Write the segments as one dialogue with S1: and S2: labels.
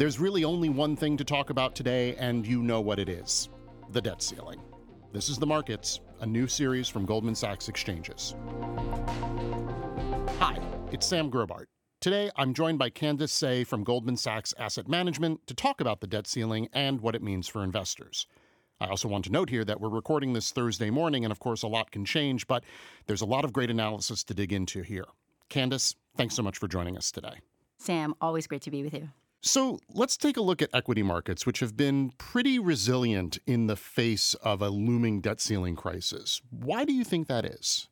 S1: There's really only one thing to talk about today, and you know what it is the debt ceiling. This is The Markets, a new series from Goldman Sachs Exchanges. Hi, it's Sam Grobart. Today, I'm joined by Candice Tse from Goldman Sachs Asset Management to talk about the debt ceiling and what it means for investors. I also want to note here that we're recording this Thursday morning, and of course, a lot can change, but there's a lot of great analysis to dig into here. Candice, thanks so much for joining us today.
S2: Sam, always great to be with you.
S1: So let's take a look at equity markets, which have been pretty resilient in the face of a looming debt ceiling crisis. Why do you think that is?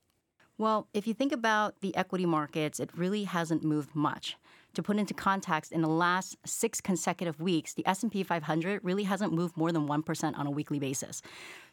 S2: Well, if you think about the equity markets, it really hasn't moved much. To put into context, in the last 6 consecutive weeks, the S&P 500 really hasn't moved more than 1% on a weekly basis.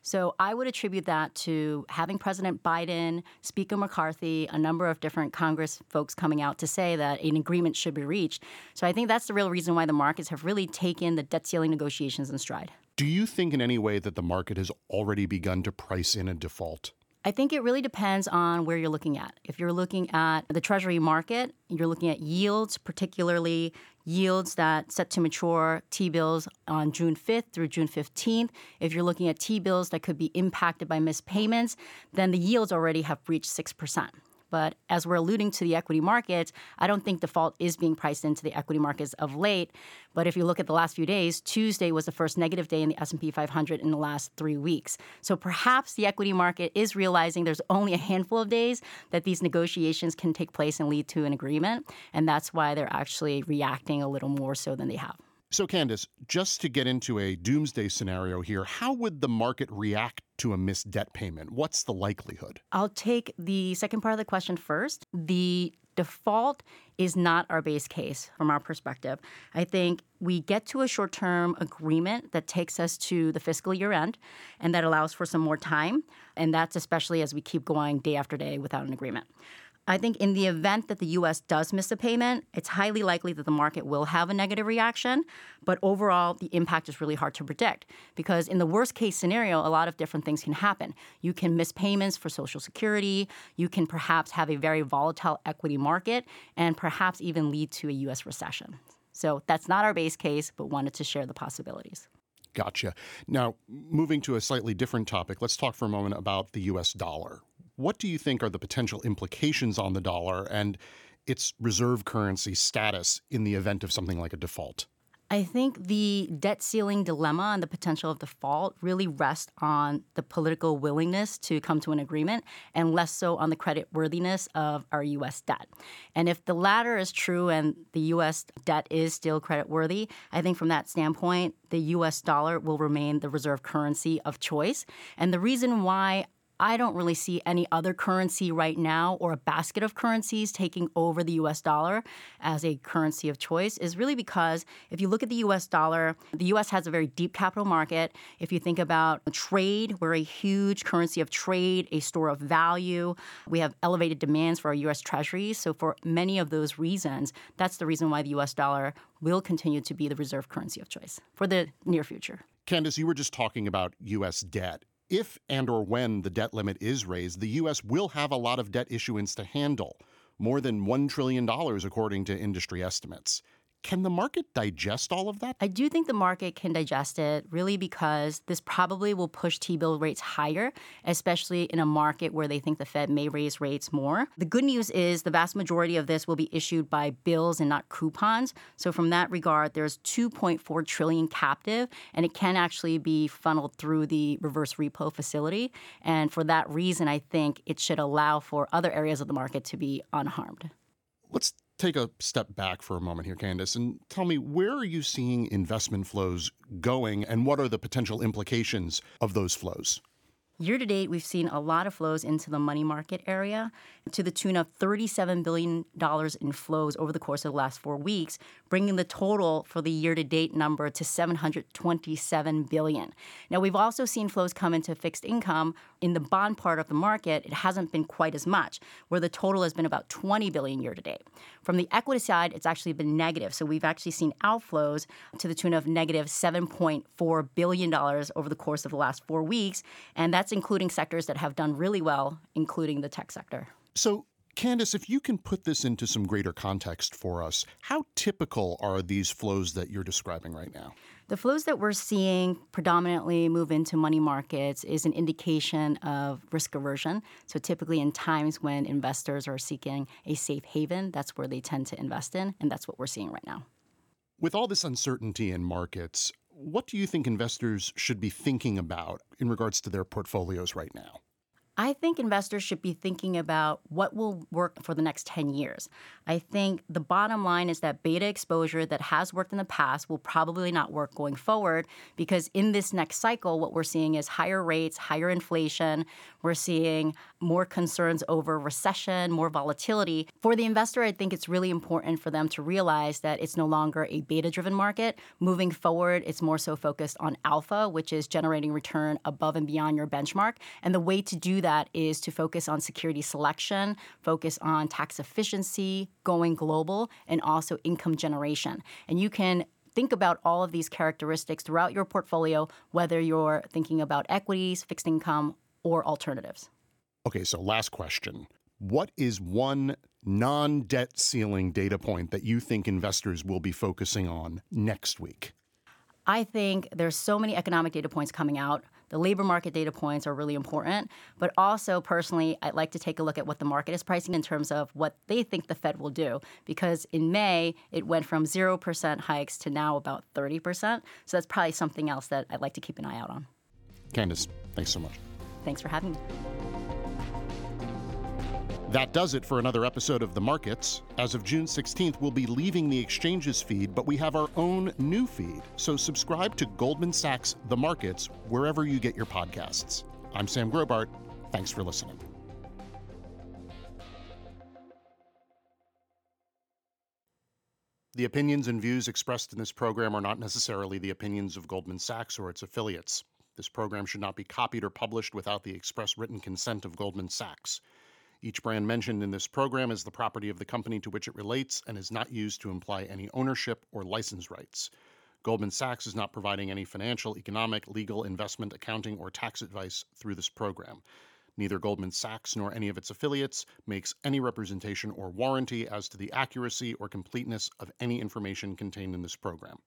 S2: So, I would attribute that to having President Biden, Speaker McCarthy, a number of different Congress folks coming out to say that an agreement should be reached. So, I think that's the real reason why the markets have really taken the debt ceiling negotiations in stride.
S1: Do you think in any way that the market has already begun to price in a default?
S2: I think it really depends on where you're looking at. If you're looking at the treasury market, you're looking at yields, particularly yields that set to mature T bills on June 5th through June 15th. If you're looking at T bills that could be impacted by missed payments, then the yields already have reached 6%. But as we're alluding to the equity markets, I don't think default is being priced into the equity markets of late. But if you look at the last few days, Tuesday was the first negative day in the S&P 500 in the last 3 weeks. So perhaps the equity market is realizing there's only a handful of days that these negotiations can take place and lead to an agreement, and that's why they're actually reacting a little more so than they have.
S1: So, Candice, just to get into a doomsday scenario here, how would the market react to a missed debt payment? What's the likelihood?
S2: I'll take the second part of the question first. The default is not our base case from our perspective. I think we get to a short term agreement that takes us to the fiscal year end and that allows for some more time. And that's especially as we keep going day after day without an agreement. I think in the event that the US does miss a payment, it's highly likely that the market will have a negative reaction. But overall, the impact is really hard to predict because in the worst case scenario, a lot of different things can happen. You can miss payments for Social Security, you can perhaps have a very volatile equity market, and perhaps even lead to a US recession. So that's not our base case, but wanted to share the possibilities.
S1: Gotcha. Now, moving to a slightly different topic, let's talk for a moment about the US dollar. What do you think are the potential implications on the dollar and its reserve currency status in the event of something like a default?
S2: I think the debt ceiling dilemma and the potential of default really rest on the political willingness to come to an agreement and less so on the credit worthiness of our U.S. debt. And if the latter is true and the U.S. debt is still credit worthy, I think from that standpoint, the U.S. dollar will remain the reserve currency of choice. And the reason why I don't really see any other currency right now or a basket of currencies taking over the US dollar as a currency of choice is really because if you look at the US dollar, the US has a very deep capital market. If you think about trade, we're a huge currency of trade, a store of value. We have elevated demands for our US treasuries. So, for many of those reasons, that's the reason why the US dollar will continue to be the reserve currency of choice for the near future.
S1: Candice, you were just talking about US debt if and or when the debt limit is raised, the U.S. will have a lot of debt issuance to handle, more than $1 trillion according to industry estimates. Can the market digest all of that?
S2: I do think the market can digest it really because this probably will push T bill rates higher, especially in a market where they think the Fed may raise rates more. The good news is the vast majority of this will be issued by bills and not coupons. So from that regard, there's 2.4 trillion captive and it can actually be funneled through the reverse repo facility. And for that reason, I think it should allow for other areas of the market to be unharmed.
S1: Let's take a step back for a moment here, Candice, and tell me where are you seeing investment flows going and what are the potential implications of those flows?
S2: Year to date, we've seen a lot of flows into the money market area to the tune of $37 billion in flows over the course of the last four weeks, bringing the total for the year to date number to 727 billion. Now, we've also seen flows come into fixed income. In the bond part of the market, it hasn't been quite as much, where the total has been about 20 billion year to date. From the equity side, it's actually been negative. So we've actually seen outflows to the tune of negative $7.4 billion over the course of the last four weeks. And that's including sectors that have done really well, including the tech sector.
S1: So, Candice, if you can put this into some greater context for us, how typical are these flows that you're describing right now?
S2: The flows that we're seeing predominantly move into money markets is an indication of risk aversion. So, typically, in times when investors are seeking a safe haven, that's where they tend to invest in, and that's what we're seeing right now.
S1: With all this uncertainty in markets, what do you think investors should be thinking about in regards to their portfolios right now?
S2: I think investors should be thinking about what will work for the next 10 years. I think the bottom line is that beta exposure that has worked in the past will probably not work going forward because in this next cycle, what we're seeing is higher rates, higher inflation. We're seeing more concerns over recession, more volatility. For the investor, I think it's really important for them to realize that it's no longer a beta driven market. Moving forward, it's more so focused on alpha, which is generating return above and beyond your benchmark. And the way to do that is to focus on security selection, focus on tax efficiency, going global, and also income generation. And you can think about all of these characteristics throughout your portfolio, whether you're thinking about equities, fixed income, or alternatives.
S1: Okay, so last question. What is one non debt ceiling data point that you think investors will be focusing on next week?
S2: I think there's so many economic data points coming out. The labor market data points are really important, but also personally, I'd like to take a look at what the market is pricing in terms of what they think the Fed will do. Because in May, it went from 0% hikes to now about 30%. So that's probably something else that I'd like to keep an eye out on.
S1: Candice, thanks so much.
S2: Thanks for having me.
S1: That does it for another episode of The Markets. As of June 16th, we'll be leaving the exchanges feed, but we have our own new feed. So subscribe to Goldman Sachs The Markets wherever you get your podcasts. I'm Sam Grobart. Thanks for listening. The opinions and views expressed in this program are not necessarily the opinions of Goldman Sachs or its affiliates. This program should not be copied or published without the express written consent of Goldman Sachs. Each brand mentioned in this program is the property of the company to which it relates and is not used to imply any ownership or license rights. Goldman Sachs is not providing any financial, economic, legal, investment, accounting, or tax advice through this program. Neither Goldman Sachs nor any of its affiliates makes any representation or warranty as to the accuracy or completeness of any information contained in this program.